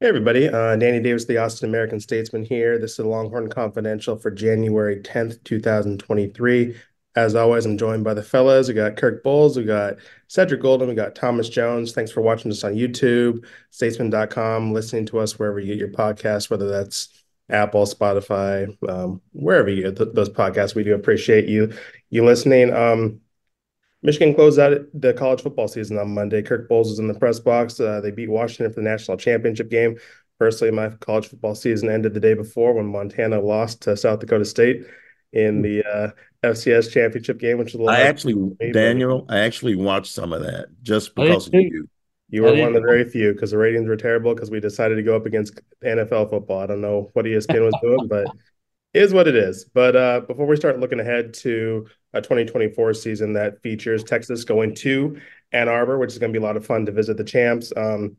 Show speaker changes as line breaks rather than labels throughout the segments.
Hey everybody, uh, Danny Davis, the Austin American Statesman here. This is the Longhorn Confidential for January 10th, 2023. As always, I'm joined by the fellas. We got Kirk Bohls, we got Cedric Golden, we got Thomas Jones. Thanks for watching us on YouTube, statesman.com, listening to us wherever you get your podcasts, whether that's Apple, Spotify, um, wherever you get th those podcasts. We do appreciate you you listening. Um, Michigan closed out the college football season on Monday. Kirk Bohls was in the press box. Uh, they beat Washington for the national championship game. Personally, my college football season ended the day before when Montana lost to South Dakota State in the uh, FCS championship game, which was
I actually, Daniel, I actually watched some of that just because of you.
You were one of the very few because the ratings were terrible because we decided to go up against NFL football. I don't know what ESPN was doing, but is what it is. But uh, before we start looking ahead to a 2024 season that features Texas going to Ann Arbor, which is going to be a lot of fun to visit the champs. Um,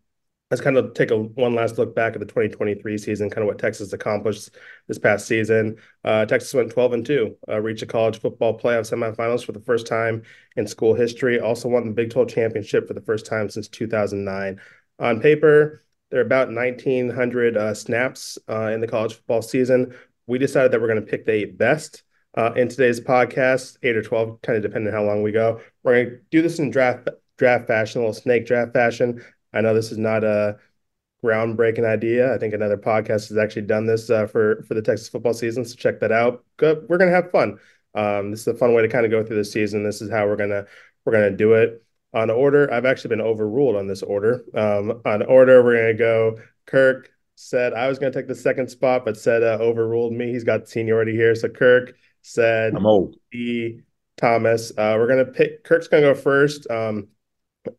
let's kind of take a one last look back at the 2023 season, kind of what Texas accomplished this past season. Uh, Texas went 12 and two, uh, reached a college football playoff semifinals for the first time in school history. Also won the Big 12 championship for the first time since 2009. On paper, there are about 1,900 uh, snaps uh, in the college football season we decided that we're going to pick the eight best uh, in today's podcast, eight or 12, kind of depending on how long we go. We're going to do this in draft draft fashion, a little snake draft fashion. I know this is not a groundbreaking idea. I think another podcast has actually done this uh, for for the Texas football season, so check that out. We're going to have fun. Um, this is a fun way to kind of go through the season. This is how we're gonna we're gonna do it on order. I've actually been overruled on this order. Um, on order, we're gonna go Kirk, said I was going to take the second spot, but Ced uh, overruled me. He's got seniority here. So Kirk said,
"I'm old."
E. Thomas. Uh, we're going to pick. Kirk's going to go first. Um,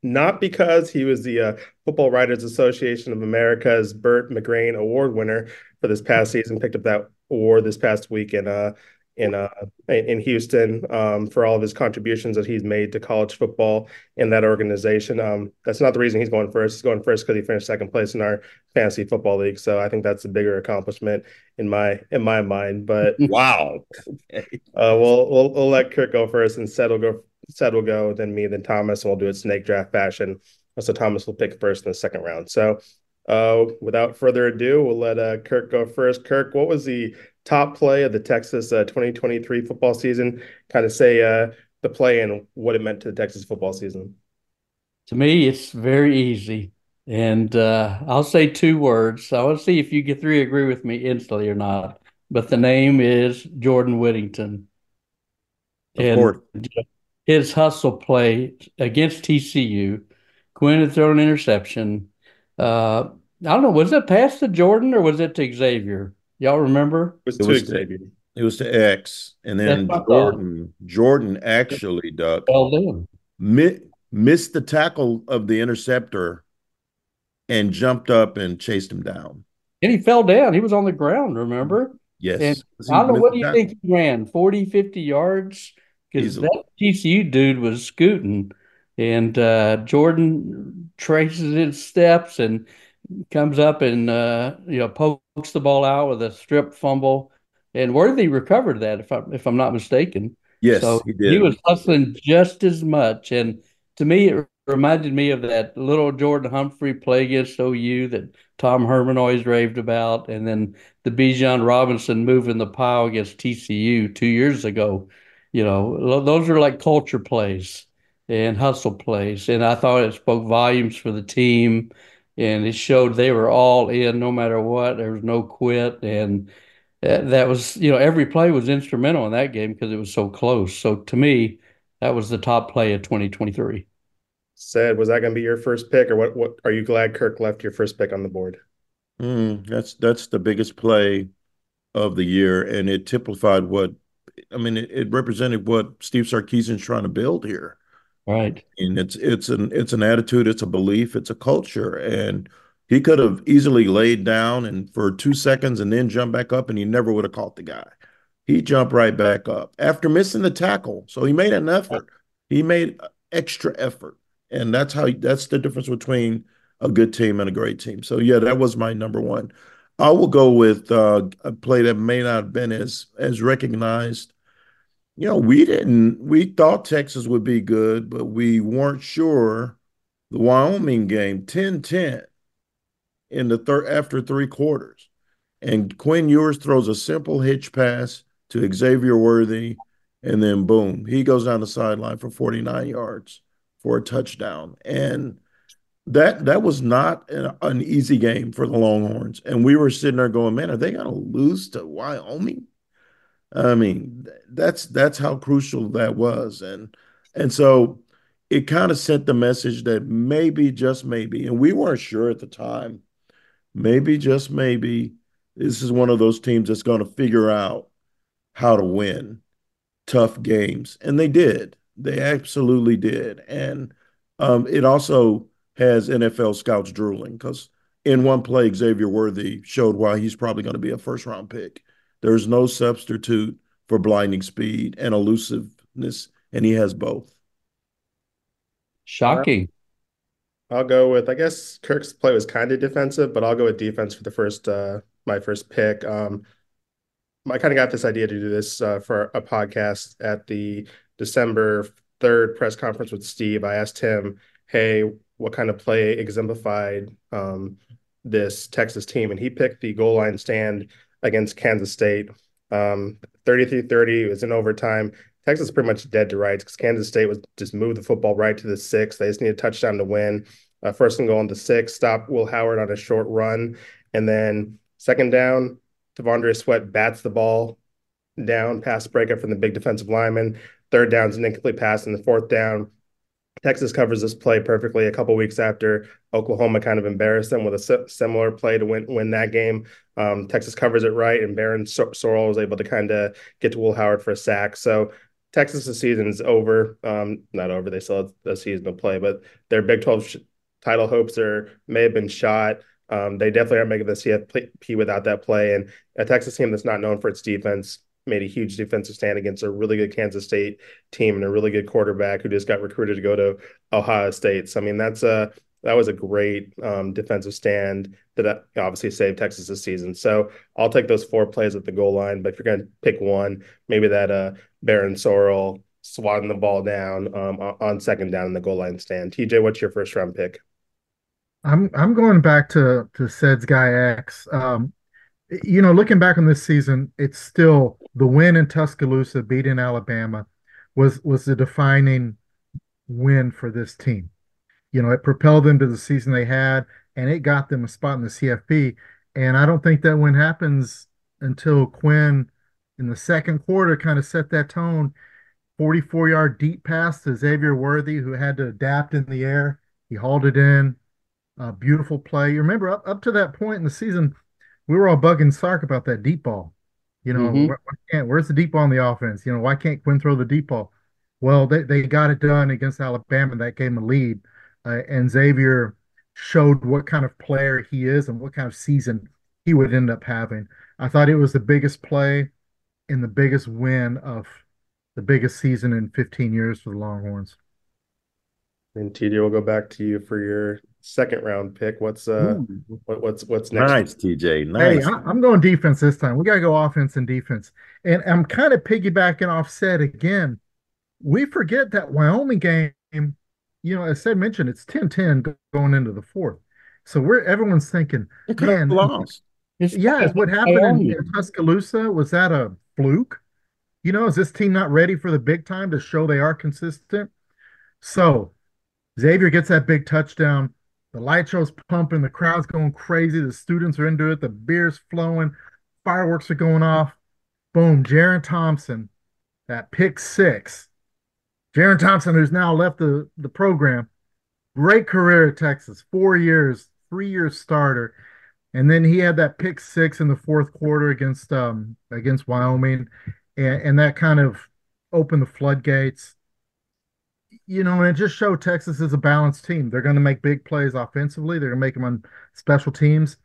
not because he was the uh, Football Writers Association of America's Bert McGrane Award winner for this past season. Picked up that award this past week, and uh, in uh in Houston um, for all of his contributions that he's made to college football in that organization. Um, that's not the reason he's going first. He's going first because he finished second place in our fantasy football league. So I think that's a bigger accomplishment in my in my mind. But
wow,
uh, we'll, we'll we'll let Kirk go first, and Ced will go. Ced will go, then me, then Thomas, and we'll do it snake draft fashion. So Thomas will pick first in the second round. So uh, without further ado, we'll let uh, Kirk go first. Kirk, what was the top play of the Texas uh, 2023 football season? Kind of say uh, the play and what it meant to the Texas football season.
To me, it's very easy. And uh, I'll say two words. I want to see if you get three agree with me instantly or not. But the name is Jordan Whittington.
Of and course.
his hustle play against TCU, Quinn had thrown an interception. Uh, I don't know, was it pass to Jordan or was it to Xavier? Y'all remember?
It was, it was Xavier.
To, it was to X, and then Jordan. Jordan actually, Duck,
fell down.
Mi- missed the tackle of the interceptor, and jumped up and chased him down.
And he fell down. He was on the ground. Remember?
Yes.
And I don't know what do you think he ran 40, 50 yards because that TCU dude was scooting, and uh, Jordan traces his steps and comes up and uh, you know pokes the ball out with a strip fumble, and Worthy recovered that if I if I'm not mistaken.
Yes, so he did.
He was hustling just as much, and to me, it reminded me of that little Jordan Humphrey play against OU that Tom Herman always raved about, and then the Bijan Robinson moving the pile against TCU two years ago. You know, those are like culture plays and hustle plays, and I thought it spoke volumes for the team and it showed they were all in no matter what. There was no quit, and uh, that was you know every play was instrumental in that game because it was so close. So to me, that was the top play of 2023.
Ced, was that going to be your first pick, or what? What are you glad Kirk left your first pick on the board?
Mm, that's that's the biggest play of the year, and it typified what I mean. It, it represented what Steve Sarkisian's trying to build here.
Right.
And it's it's an it's an attitude, it's a belief, it's a culture. And he could have easily laid down and for two seconds and then jump back up and he never would have caught the guy. He jumped right back up after missing the tackle. So he made an effort. He made extra effort. And that's how that's the difference between a good team and a great team. So yeah, that was my number one. I will go with uh, a play that may not have been as as recognized you know, we didn't, we thought Texas would be good, but we weren't sure. The Wyoming game, 10 10. in the third after three quarters. And Quinn Ewers throws a simple hitch pass to Xavier Worthy, and then boom, he goes down the sideline for 49 yards for a touchdown. And that that was not an, an easy game for the Longhorns. And we were sitting there going, man, are they going to lose to Wyoming? I mean, that's that's how crucial that was. And and so it kind of sent the message that maybe, just maybe, and we weren't sure at the time, maybe, just maybe, this is one of those teams that's going to figure out how to win tough games. And they did. They absolutely did. And um, it also has NFL scouts drooling because in one play, Xavier Worthy showed why he's probably going to be a first round pick. There's no substitute for blinding speed and elusiveness, and he has both.
Shocking.
I'll go with I guess Kirk's play was kind of defensive, but I'll go with defense for the first uh my first pick. Um I kind of got this idea to do this uh, for a podcast at the December 3rd press conference with Steve. I asked him, "Hey, what kind of play exemplified um, this Texas team?" And he picked the goal line stand against Kansas State. Um, 33-30, was in overtime. Texas pretty much dead to rights because Kansas State was just moved the football right to the six. They just need a touchdown to win. Uh, first and goal on the six, stop Will Howard on a short run. And then second down, T'Vondre Sweat bats the ball down, pass breakup from the big defensive lineman. Third down is an incomplete pass. And the fourth down, Texas covers this play perfectly a couple weeks after Oklahoma kind of embarrassed them with a similar play to win win that game. Um, Texas covers it right, and Barryn Sorrell was able to kind of get to Will Howard for a sack. So Texas's season is over. Um, not over. They still have a season to play, but their Big 12 sh- title hopes are may have been shot. Um, they definitely aren't making the CFP without that play. And a Texas team that's not known for its defense made a huge defensive stand against a really good Kansas State team and a really good quarterback who just got recruited to go to Ohio State. So I mean, that's a that was a great um, defensive stand that uh, obviously saved Texas this season. So I'll take those four plays at the goal line. But if you're going to pick one, maybe that uh, Barryn Sorrell swatting the ball down um, on second down in the goal line stand. TJ, what's your first round pick?
I'm I'm going back to to Ced's guy X. Um, you know, looking back on this season, it's still the win in Tuscaloosa, beating Alabama, was was the defining win for this team. You know, it propelled them to the season they had, and it got them a spot in the CFP. And I don't think that win happens until Quinn in the second quarter kind of set that tone. 44 yard deep pass to Xavier Worthy, who had to adapt in the air. He hauled it in. Beautiful play. You remember up, up to that point in the season, we were all bugging Sark about that deep ball. You know, mm-hmm. why, can't, where's the deep ball on the offense? You know, why can't Quinn throw the deep ball? Well, they, they got it done against Alabama. That gave them a lead. Uh, and Xavier showed what kind of player he is and what kind of season he would end up having. I thought it was the biggest play and the biggest win of the biggest season in 15 years for the Longhorns.
And TJ, we'll go back to you for your second round pick. What's uh, what, what's what's next?
Nice, TJ. Nice.
Hey, I, am going defense this time. We got to go offense and defense. And I'm kind of piggybacking off Ced again. We forget that Wyoming game. You know, as Ced mentioned, it's 10-10 going into the fourth. So we're everyone's thinking, man, lost. yeah, is what happened in, in Tuscaloosa. Was that a fluke? You know, is this team not ready for the big time to show they are consistent? So Xavier gets that big touchdown. The light show's pumping, the crowd's going crazy, the students are into it, the beer's flowing, fireworks are going off. Boom, Jerrin Thompson, that pick six. Jerrin Thompson, who's now left the, the program, great career at Texas, four years, three years starter. And then he had that pick six in the fourth quarter against um against Wyoming. And, and that kind of opened the floodgates you know, and it just showed Texas is a balanced team. They're going to make big plays offensively. They're going to make them on special teams,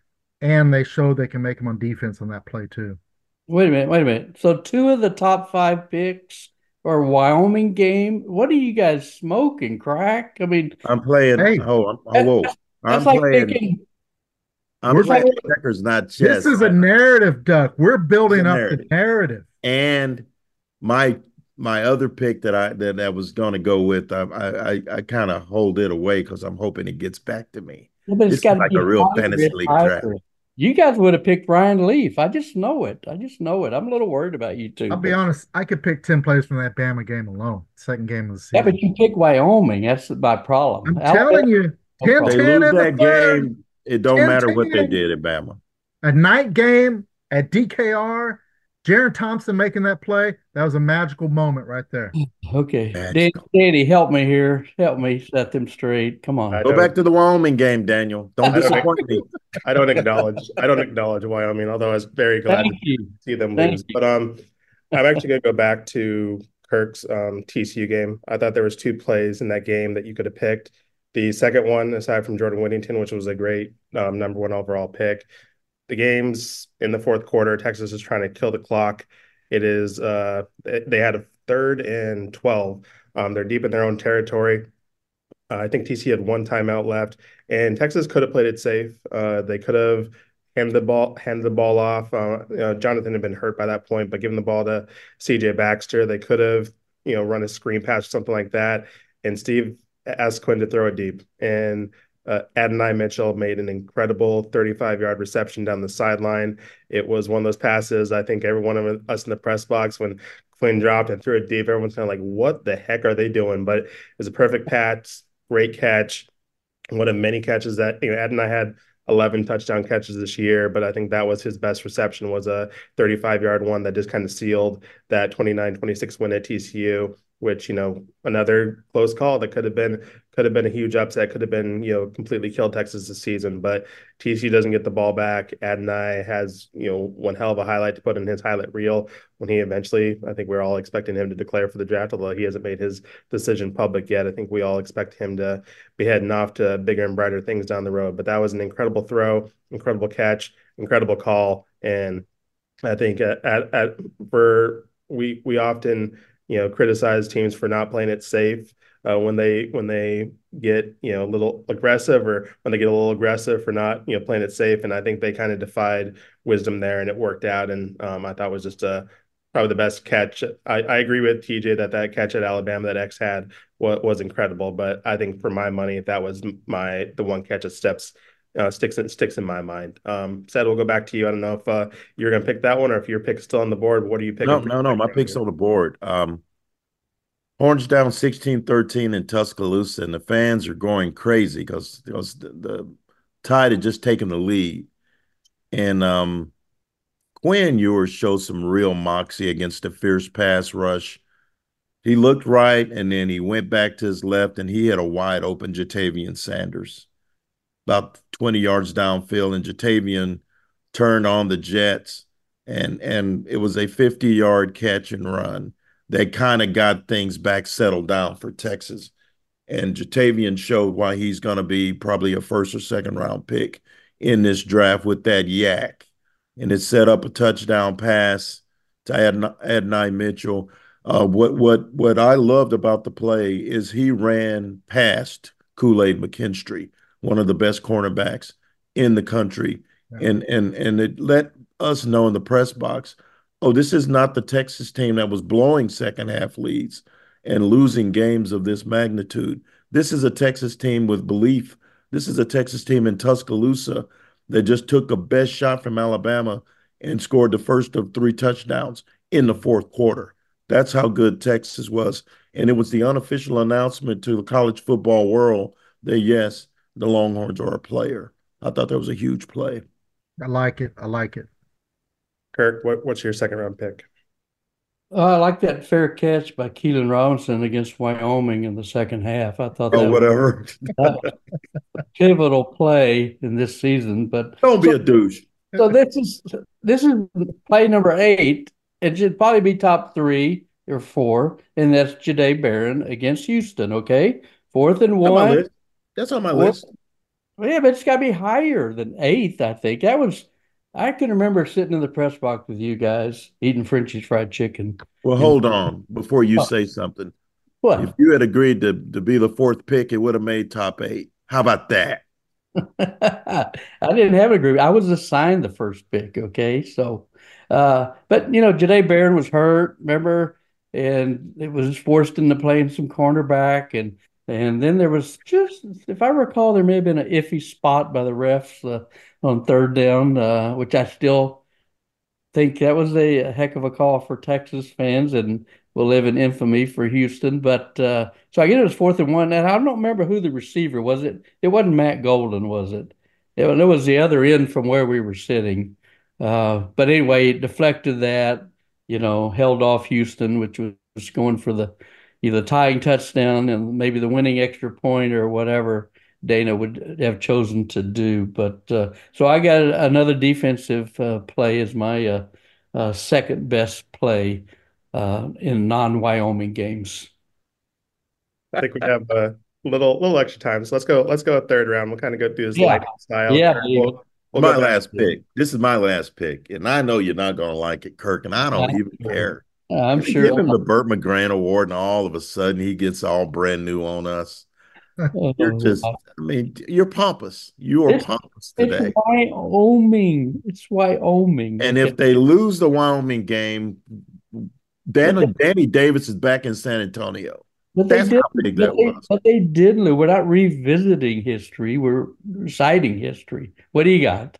and they showed they can make them on defense on that play too.
Wait a minute, wait a minute. So two of the top five picks are Wyoming game. What are you guys smoking? Crack? I mean,
I'm playing. Hey, oh, I'm, oh, I'm like playing. Thinking, I'm playing like, checkers, not chess.
This is a narrative, Duck. We're building up narrative. the narrative.
And my my other pick that I that I was going to go with, I I, I kind of hold it away because I'm hoping it gets back to me.
Well, but it's
This is
got
like
be
a real fantasy league draft.
You guys would have picked Ryan Leaf. I just know it. I just know it. I'm a little worried about you two.
I'll be honest, I could pick 10 plays from that Bama game alone. Second game of the season.
Yeah,
season.
but you pick Wyoming. That's my problem.
I'm telling you,
No
10.
They
10
lose
in the
that
third,
game. It don't
10,
matter what they did at Bama.
a night game at DKR, Jerrin Thompson making that play. That was a magical moment right there.
Okay,
Magical.
Danny, Danny, help me here. Help me set them straight. Come on.
I
Go back to the Wyoming game, Daniel. Don't
don't
disappoint me.
I don't acknowledge I don't acknowledge Wyoming, although I was very glad
Thank
to
you.
see them
Thank
lose.
you.
But um, I'm actually gonna go back to Kirk's um TCU game. I thought there was two plays in that game that you could have picked. The second one, aside from Jordan Whittington, which was a great um, number one overall pick, the games in the fourth quarter, Texas is trying to kill the clock. It is uh they had a third and 12. Um, they're deep in their own territory. Uh, I think TC had one timeout left, and Texas could have played it safe. Uh, they could have handed the ball handed the ball off. Uh, you know, Jonathan had been hurt by that point, but given the ball to CJ Baxter, they could have you know run a screen pass or something like that. And Steve asked Quinn to throw it deep, and uh, Adonai Mitchell made an incredible 35 yard reception down the sideline. It was one of those passes. I think every one of us in the press box when Quinn dropped and threw it deep, everyone's kind of like, "What the heck are they doing?" But it was a perfect patch, great catch. One of many catches that you know, Adonai had 11 touchdown catches this year, but I think that was his best reception was a 35 yard one that just kind of sealed that 29-26 win at TCU, which, you know, another close call that could have been could have been a huge upset, could have been, you know, completely killed Texas this season, but TCU doesn't get the ball back. Adonai has, you know, one hell of a highlight to put in his highlight reel when he eventually, I think we're all expecting him to declare for the draft, although he hasn't made his decision public yet. I think we all expect him to be heading off to bigger and brighter things down the road. But that was an incredible throw, incredible catch, incredible call, and I think at, at, at for we we often you know criticize teams for not playing it safe uh, when they when they get you know a little aggressive or when they get a little aggressive for not you know playing it safe. And I think they kind of defied wisdom there, and it worked out. And um, I thought was just a probably the best catch. I, I agree with TJ that that catch at Alabama that X had was, was incredible. But I think for my money, that was my the one catch that steps uh, sticks in sticks in my mind. Um, Ced we'll go back to you. I don't know if uh, you're going to pick that one or if your pick's still on the board. What are you picking?
No, no, no. My pick's on the board. Um, Orange down 16-13 in Tuscaloosa, and the fans are going crazy because because the, the Tide had just taken the lead. And um, Quinn Ewers showed some real moxie against the fierce pass rush. He looked right, and then he went back to his left, and he had a wide open Ja'Tavion Sanders about 20 yards downfield, and Ja'Tavion turned on the Jets, and and it was a 50 yard catch and run that kind of got things back settled down for Texas. And Ja'Tavion showed why he's going to be probably a first or second round pick in this draft with that YAC. And it set up a touchdown pass to Adonai, Mitchell. Uh, what what what I loved about the play is he ran past Kool Aid McKinstry, one of the best cornerbacks in the country,
Yeah.
and and and it let us know in the press box, oh, this is not the Texas team that was blowing second half leads and losing games of this magnitude. This is a Texas team with belief. This is a Texas team in Tuscaloosa that just took a best shot from Alabama and scored the first of three touchdowns in the fourth quarter. That's how good Texas was. And it was the unofficial announcement to the college football world that, yes, the Longhorns are a player. I thought that was a huge play.
I like it. I like it.
Kirk, what, what's your second round pick?
Uh, I like that fair catch by Keilan Robinson against Wyoming in the second half. I thought that
Oh,
was
whatever.
a pivotal play in this season. But
Don't be a douche.
so this is this is play number eight. It should probably be top three or four, and that's Jahdae Barron against Houston. Okay, fourth and
On
one.
That's on my
Well,
list.
Yeah, but it's got to be higher than eighth. I think that was. I can remember sitting in the press box with you guys eating French's fried chicken.
Well, hold on before you say something.
What?
If you had agreed to, to be the fourth pick, it would have made top eight. How about that?
I didn't have a group. I was assigned the first pick. Okay, so, uh, but you know, Jahdae Barron was hurt. Remember, and it was forced into playing some cornerback, and And then there was just, if I recall, there may have been an iffy spot by the refs uh, on third down, uh, which I still think that was a, a, heck of a call for Texas fans and will live in infamy for Houston. But uh, so I get it was fourth and one. And I don't remember who the receiver was. It it wasn't Matt Golden, was it? It, it was the other end from where we were sitting. Uh, but anyway, deflected that, you know, held off Houston, which was going for the either tying touchdown and maybe the winning extra point or whatever Dana would have chosen to do. But uh, so I got another defensive uh, play as my uh, uh second best play uh, in non-Wyoming games.
I think we have a little little extra time, so let's go. Let's go a third round. We'll kind of go through this
yeah.
style.
Yeah,
we'll, we'll my last pick. This is my last pick, and I know you're not going to like it, Kirk, and I don't even care.
I'm sure.
Give him the Bert McGrane Award, and all of a sudden he gets all brand new on us. You're just, I mean, you're pompous. You are it's, pompous today.
It's Wyoming. It's Wyoming.
And if they lose the Wyoming game, Danny, Danny Davis is back in San Antonio.
But That's they did, how big that they, was. But they did lose. We're not revisiting history. We're citing history. What do you got?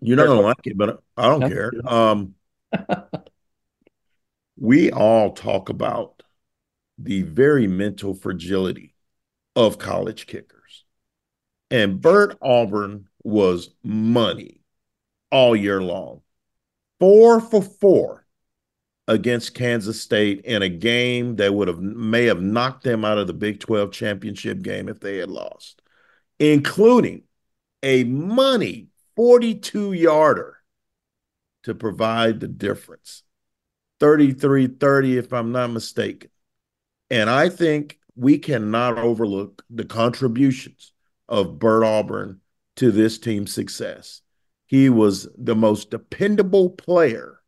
You're not gonna like it, but I don't care. Um, we all talk about the very mental fragility of college kickers. And Bert Auburn was money all year long. Four for four against Kansas State in a game that would have may have knocked them out of the Big 12 championship game if they had lost, including a money 42 yarder to provide the difference. 33 30, if I'm not mistaken. And I think we cannot overlook the contributions of Bert Auburn to this team's success. He was the most dependable player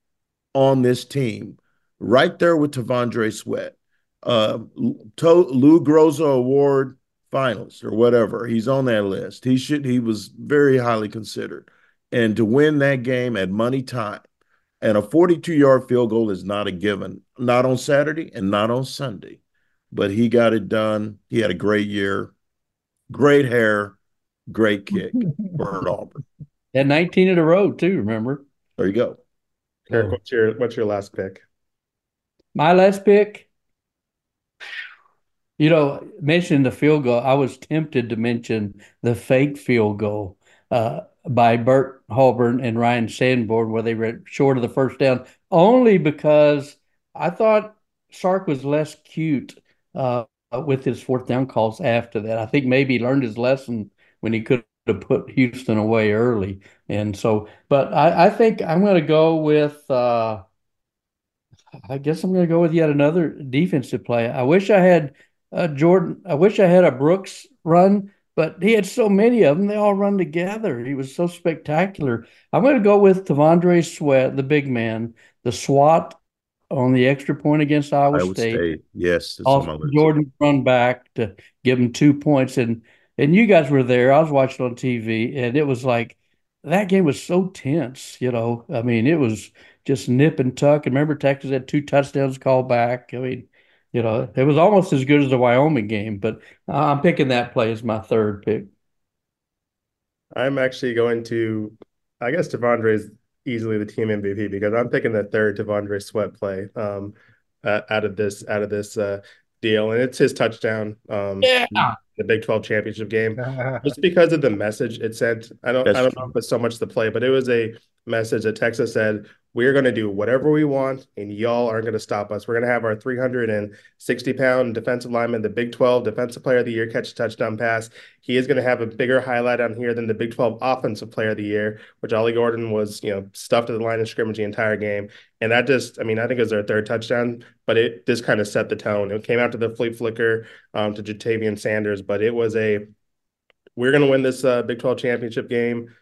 on this team, right there with T'Vondre Sweat. Uh, Lou Groza Award finalist or whatever. He's on that list. He should. He was very highly considered, and to win that game at money time, and a 42 yard field goal is not a given, not on Saturday and not on Sunday but he got it done. He had a great year, great hair, great kick. Bert Auburn.
Had 19 in a row too. Remember?
There you go.
Eric, what's your what's your last pick?
My last pick. You know, mentioning the field goal, I was tempted to mention the fake field goal uh, by Bert Auburn and Ryan Sanborn, where they were short of the first down, only because I thought Sark was less cute uh, with his fourth down calls after that. I think maybe he learned his lesson when he could have put Houston away early. And so, but I, I think I'm going to go with, uh, I guess I'm going to go with yet another defensive play. I wish I had uh, Jordan, I wish I had a Brooks run, but he had so many of them. They all run together. He was so spectacular. I'm going to go with T'Vondre Sweat, the big man, the SWAT on the extra point against Iowa, Iowa State. State.
Yes,
also Jordan run back to give him two points, and and you guys were there. I was watching on TV, and it was like that game was so tense. You know, I mean, it was just nip and tuck. And remember, Texas had two touchdowns called back. I mean, you know, it was almost as good as the Wyoming game. But I'm picking that play as my third pick.
I'm actually going to, I guess T'Vondre is easily the team MVP because I'm picking the third T'Vondre Sweat play um, uh, out of this out of this uh, deal, and it's his touchdown. Um,
yeah.
The Big 12 championship game, just because of the message it sent. I don't, That's I don't true. know if it's so much the play, but it was a message that Texas said, we're going to do whatever we want, and y'all aren't going to stop us. We're going to have our 360 pound defensive lineman, the Big 12 Defensive Player of the Year, catch a touchdown pass. He is going to have a bigger highlight on here than the Big 12 Offensive Player of the Year, which Ollie Gordon was, you know, stuffed at the line of scrimmage the entire game. And that just, I mean, I think it was their third touchdown, but it just kind of set the tone. It came out the flea flicker um, to Ja'Tavion Sanders, but it was a, we're going to win this uh, Big 12 championship game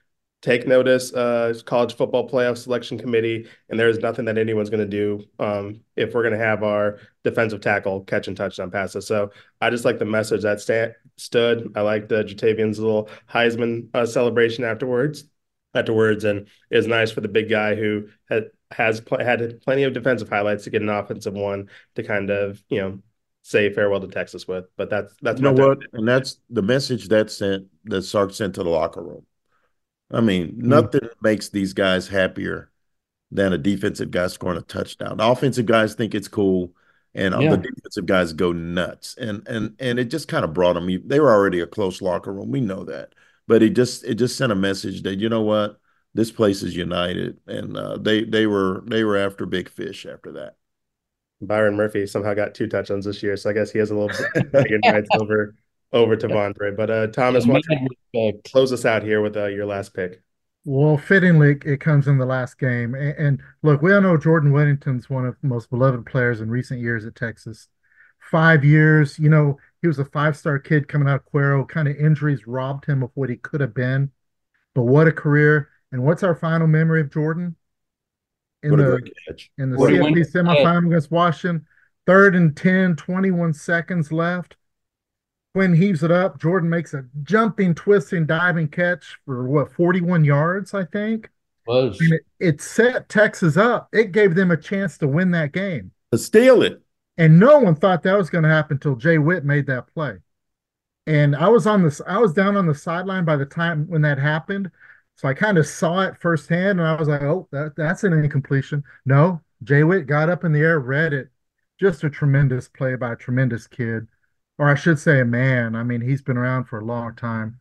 take notice, uh, college football playoff selection committee, and there is nothing that anyone's going to do um, if we're going to have our defensive tackle catch and touchdown passes. So I just like the message that st- stood. I like the Ja'Tavion's little Heisman uh, celebration afterwards. Afterwards, and is nice for the big guy who had has pl- had plenty of defensive highlights to get an offensive one to kind of you know say farewell to Texas with. But that's that's
you know what, and that's the message that sent that Sark sent to the locker room. I mean, mm-hmm. nothing makes these guys happier than a defensive guy scoring a touchdown. The offensive guys think it's cool, and yeah. the defensive guys go nuts. And and and it just kind of brought them. They were already a close locker room. We know that, but it just it just sent a message that you know what, this place is united, and uh, they they were they were after big fish after that.
Byron Murphy somehow got two touchdowns this year, so I guess he has a little bit rights over over T'Vondre. But uh, Thomas, why don't close us out here with uh, your last pick?
Well, fittingly, it comes in the last game. And, and, look, we all know Jordan Whittington's one of the most beloved players in recent years at Texas. Five years, you know, he was a five star kid coming out of Cuero. Kind of injuries robbed him of what he could have been. But what a career. And what's our final memory of Jordan? In what the, in the CFP semifinal against Washington, third and 10, 21 seconds left Quinn heaves it up. Jordan makes a jumping, twisting, diving catch for what, 41 yards, I think.
Was.
It, it, set Texas up. It gave them a chance to win that game.
To steal it.
And no one thought that was going to happen until Jay Witt made that play. And I was on this, I was down on the sideline by the time when that happened. So I kind of saw it firsthand and I was like, oh, that, that's an incompletion. No, Jay Witt got up in the air, read it. Just a tremendous play by a tremendous kid or I should say a man. I mean, he's been around for a long time.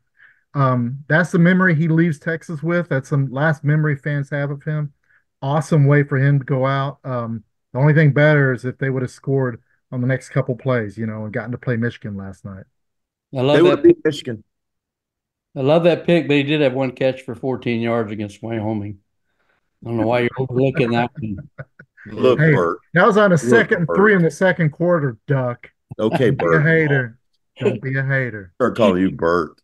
Um, that's the memory he leaves Texas with. That's the last memory fans have of him. Awesome way for him to go out. Um, the only thing better is if they would have scored on the next couple plays, you know, and gotten to play Michigan last night.
I love they that pick. Michigan. I love that pick, but he did have one catch for 14 yards against Wyoming. I don't know why you're overlooking that one.
Look, hey, Bert.
That was on a second three in the second quarter, Duck.
Okay, Bert.
Don't Be a hater. Don't be a hater.
Start calling you Bert.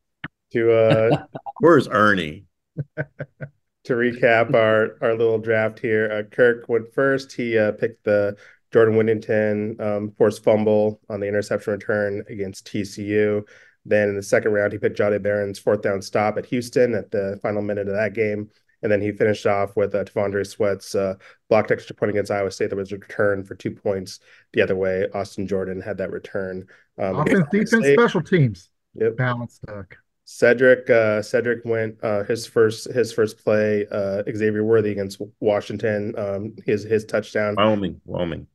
To uh,
where's Ernie?
to recap our our little draft here, uh, Kirk went first. He uh, picked the Jordan Whittington um, forced fumble on the interception return against TCU. Then in the second round, he picked Jahdae Barron's fourth down stop at Houston at the final minute of that game. And then he finished off with uh, T'Vondre Sweat's uh, blocked extra point against Iowa State that was returned for two points the other way. Austin Jordan had that return.
Um, Offense, defense, State. special teams.
Yep.
Balanced duck.
Cedric uh, Cedric went uh, his first his first play uh, Xavier Worthy against Washington um, his his touchdown
Wyoming Wyoming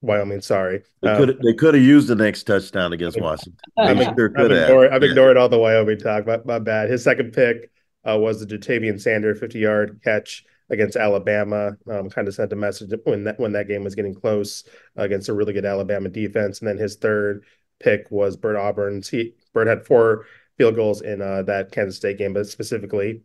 Wyoming sorry
they could they could have used the next touchdown against Washington
I've, I've, ignored, I've ignored all the Wyoming talk my, my bad his second pick uh, was the Ja'Tavion Sander 50 yard catch against Alabama. Um, kind of sent a message when that when that game was getting close uh, against a really good Alabama defense. And then his third pick was Bert Auburn's. He Bert had four field goals in uh, that Kansas State game, but specifically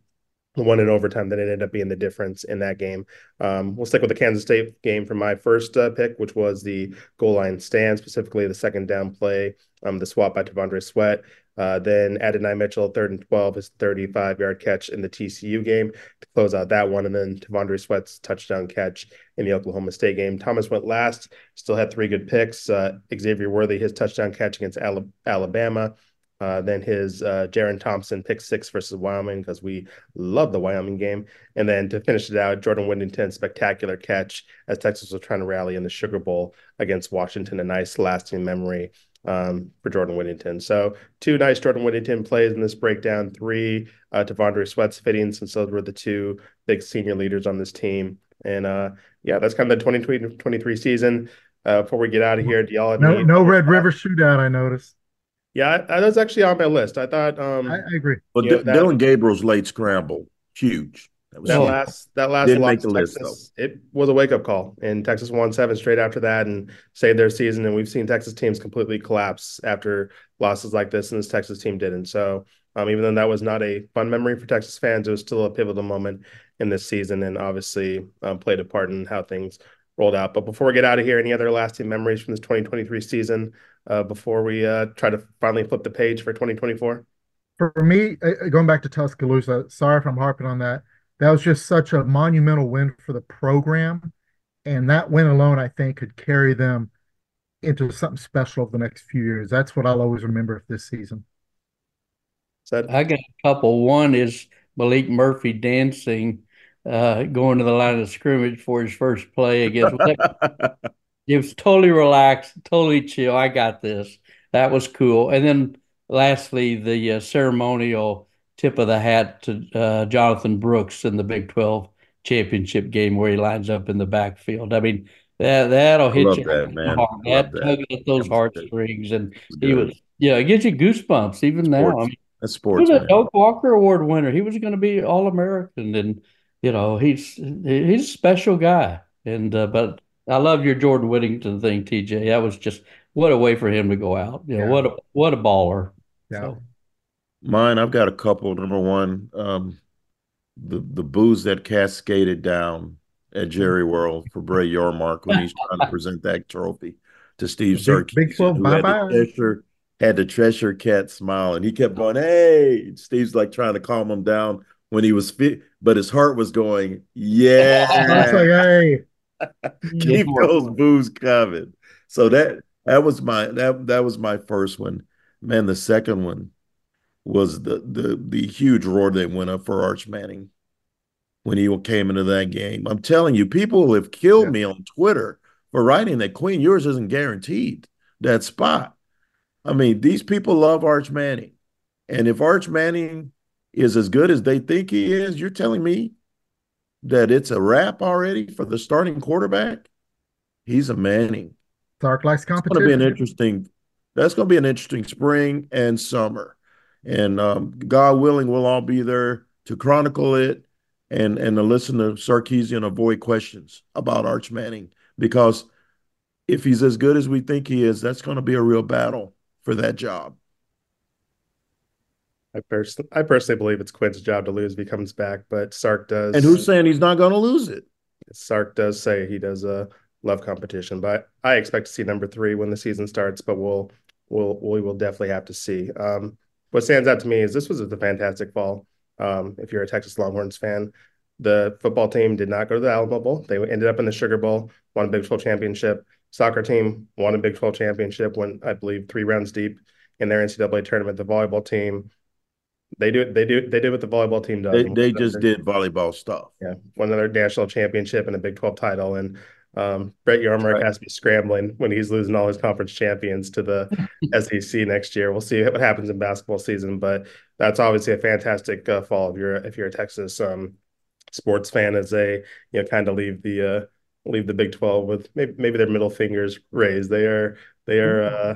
the one in overtime that ended up being the difference in that game. Um, we'll stick with the Kansas State game for my first uh, pick, which was the goal line stand, specifically the second down play, um, the swap by T'Vondre Sweat. Uh, then Adonai Mitchell, third and 12, his 35 yard catch in the TCU game to close out that one. And then T'Vondre Sweat's touchdown catch in the Oklahoma State game. Thomas went last, still had three good picks. Uh, Xavier Worthy, his touchdown catch against Alabama. Uh, then his uh, Jerrin Thompson pick six versus Wyoming because we love the Wyoming game. And then to finish it out, Jordan Whittington spectacular catch as Texas was trying to rally in the Sugar Bowl against Washington. A nice lasting memory um, for Jordan Whittington. So two nice Jordan Whittington plays in this breakdown. Three uh, T'Vondre Sweat's fitting since those were the two big senior leaders on this team. And uh, yeah, that's kind of the 2023 season. Uh, before we get out of here, do y'all
no no Red River shootout? I noticed.
Yeah, that was actually on my list. I thought. Um,
I, I agree.
Well, D- that, Dillon Gabriel's late scramble, huge.
That, that last that last Didn't make the Texas, list, it was a wake up call, and Texas won seven straight after that and saved their season. And we've seen Texas teams completely collapse after losses like this, and this Texas team didn't. So, um, even though that was not a fun memory for Texas fans, it was still a pivotal moment in this season, and obviously um, played a part in how things rolled out. But before we get out of here, any other lasting memories from this 2023 season uh, before we uh, try to finally flip the page for 2024?
For me, uh, going back to Tuscaloosa, sorry if I'm harping on that that was just such a monumental win for the program. And that win alone, I think, could carry them into something special over the next few years. That's what I'll always remember of this season.
So I got a couple. One is Malik Murphy dancing, uh, going to the line of scrimmage for his first play against He was totally relaxed, totally chill. I got this. That was cool. And then lastly, the uh, ceremonial tip of the hat to uh, Jonathan Brooks in the Big 12 championship game where he lines up in the backfield. I mean, that that'll hit
love
you
that, man.
hard.
Love
That
that.
tugs at those heartstrings, and
It's
he
good.
was yeah, it gives you goosebumps even now. I
Sports.
mean,
That's
he was a
man.
Doak Walker Award winner. He was going to be All American, and you know he's he's a special guy. And uh, but I love your Jordan Whittington thing, TJ. That was just what a way for him to go out. You know
Yeah.
what a what a baller.
Yeah.
So
Mine, I've got a couple. Number one, um, the the booze that cascaded down at Jerry World for Brett Yormark when he's trying to present that trophy to Steve
The Big- Big 12,
who had the
bye-bye.
Had the Cheshire cat smile, and he kept going, "Hey!" Steve's like trying to calm him down when he was fit, but his heart was going,
I was
"Yeah."
like, hey,
keep those booze coming. So that that was my that that was my first one. Man, the second one was the the the huge roar that went up for Arch Manning when he came into that game. I'm telling you, people have killed
Yeah.
me on Twitter for writing that Quinn Ewers isn't guaranteed that spot. I mean, these people love Arch Manning. And if Arch Manning is as good as they think he is, you're telling me that it's a wrap already for the starting quarterback? He's a Manning.
Sark likes competition.
It's going to be an interesting. That's going to be an interesting spring and summer, and um, God willing, we'll all be there to chronicle it and and to listen to Sarkisian avoid questions about Arch Manning because if he's as good as we think he is, that's going to be a real battle for that job.
I personally, I personally believe it's Quinn's job to lose if he comes back, but Sark does.
And who's saying he's not going to lose it?
Sark does say he does uh, love competition, but I expect to see number three when the season starts. But we'll we'll we will definitely have to see. Um, what stands out to me is this was a fantastic fall. Um, if you're a Texas Longhorns fan, the football team did not go to the Alamo Bowl. They ended up in the Sugar Bowl, won a Big 12 championship. Soccer team won a Big 12 championship, went I believe three rounds deep in their NCAA tournament. The volleyball team, they do they do they did what the volleyball team does.
They they just did volleyball stuff.
yeah, won another national championship and a Big 12 title. And um, Brett Yormark
Right.
has to be scrambling when he's losing all his conference champions to the SEC next year. We'll see what happens in basketball season, but that's obviously a fantastic uh, fall if you're if you're a Texas um, sports fan as they you know kind of leave the uh, leave the Big 12 with maybe maybe their middle fingers raised. They are they are uh,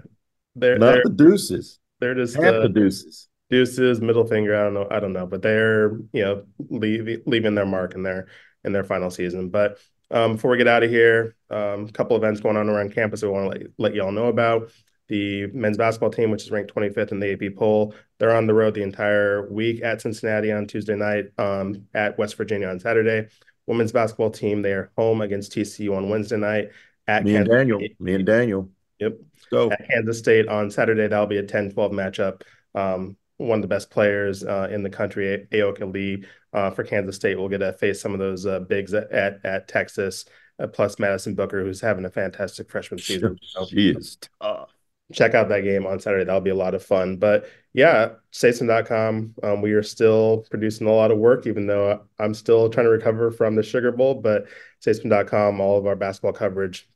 they're
Not
they're
the deuces.
they're just
Half
uh,
the deuces.
deuces, middle finger. I don't know. I don't know, but they're you know leave, leaving their mark in their in their final season. But um, before we get out of here, um, a couple events going on around campus. We want to let let y'all know about the men's basketball team, which is ranked 25th in the AP poll. They're on the road the entire week at Cincinnati on Tuesday night, um, at West Virginia on Saturday. Women's basketball team, they are home against TCU on Wednesday night at
Me and Daniel.
State.
Me and Daniel.
Yep
Let's go.
at Kansas State on Saturday. That'll be a 10-12 matchup. Um, one of the best players uh, in the country, Ayoka Lee, uh, for Kansas State, will get to face some of those uh, bigs at at, at Texas, uh, plus Madison Booker, who's having a fantastic freshman season. So
She is tough.
check out that game on Saturday. That'll be a lot of fun. But yeah, Statesman.com, um, we are still producing a lot of work, even though I'm still trying to recover from the Sugar Bowl. But Statesman.com, all of our basketball coverage,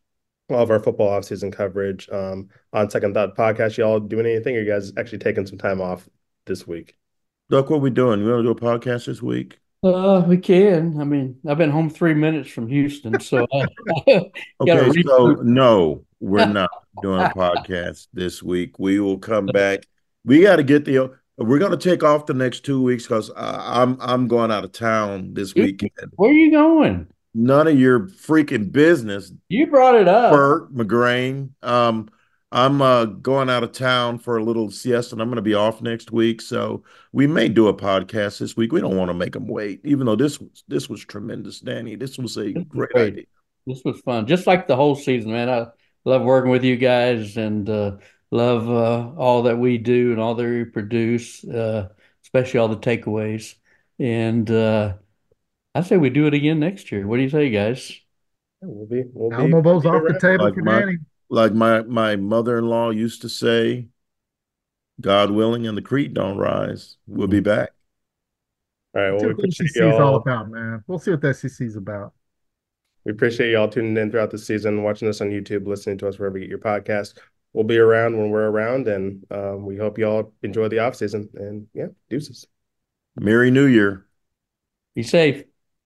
all of our football offseason coverage, um, on Second Thought podcast. Y'all doing anything? Or you guys actually taking some time off this week?
Duck, what we doing? You want to do a podcast this week?
uh, we can. I mean, I've been home three minutes from Houston, so I, Gotta
Okay, so no, we're not doing a podcast this week. We will come back. We got to get the. We're going to take off the next two weeks because I'm I'm going out of town this weekend.
where are you going?
None of your freaking business,
You brought it up.
Bert McGrane. Um, I'm uh, going out of town for a little siesta, and I'm going to be off next week. So we may do a podcast this week. We don't want to make them wait, even though this was this was tremendous, Danny. This was a
This
great
great.
idea.
This was fun, just like the whole season, man. I love working with you guys and uh, love uh, all that we do and all that we produce, uh, especially all the takeaways. And uh, I say we do it again next year. What do you say, guys?
We'll be we'll be
Alamo Bowl's off the table
Like
for
my-
Danny.
Like my my mother-in-law used to say, God willing, and the creek don't rise. We'll be back.
All right. Well,
See
we
what the
appreciate
SEC is all
y'all.
about, man. We'll see what the SEC is about.
We appreciate y'all tuning in throughout the season, watching us on YouTube, listening to us wherever you get your podcast. We'll be around when we're around, and um, we hope y'all enjoy the off season. And yeah, deuces.
Merry New Year.
Be safe.